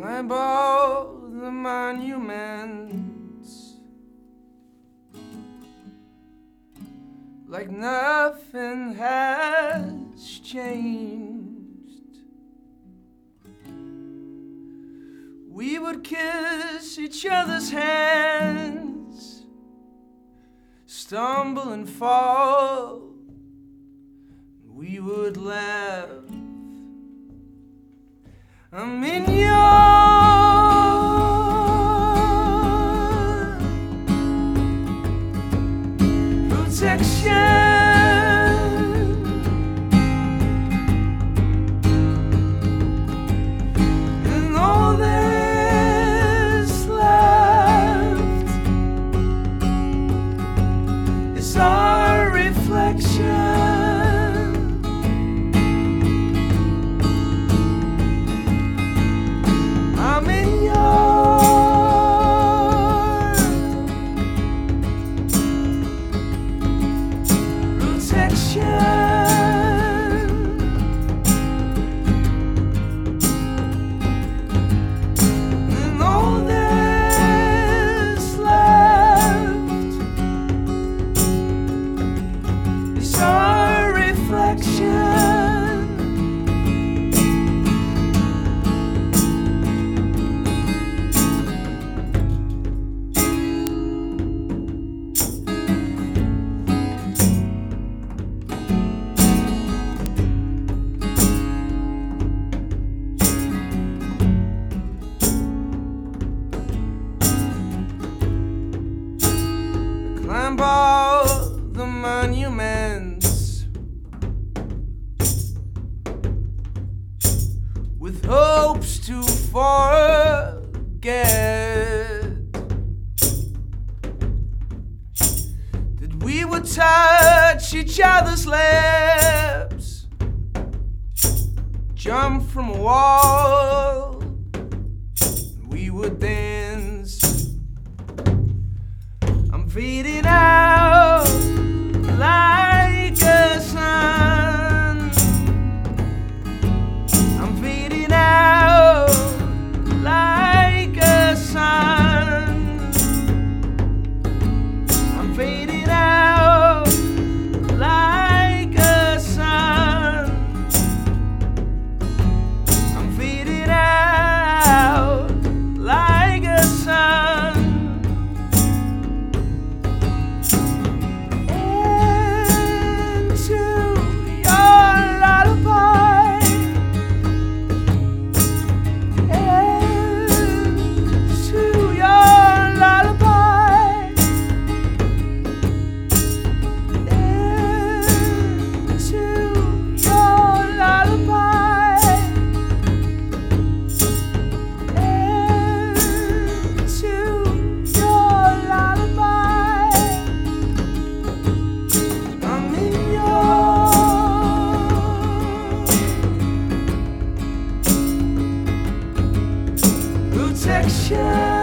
climb all the monuments like nothing has changed. We would kiss each other's hands, stumble and fall. We would laugh. I'm in your protection. With hopes to forget that we would touch each other's lips, jump from a wall, we would dance. I'm fading direction.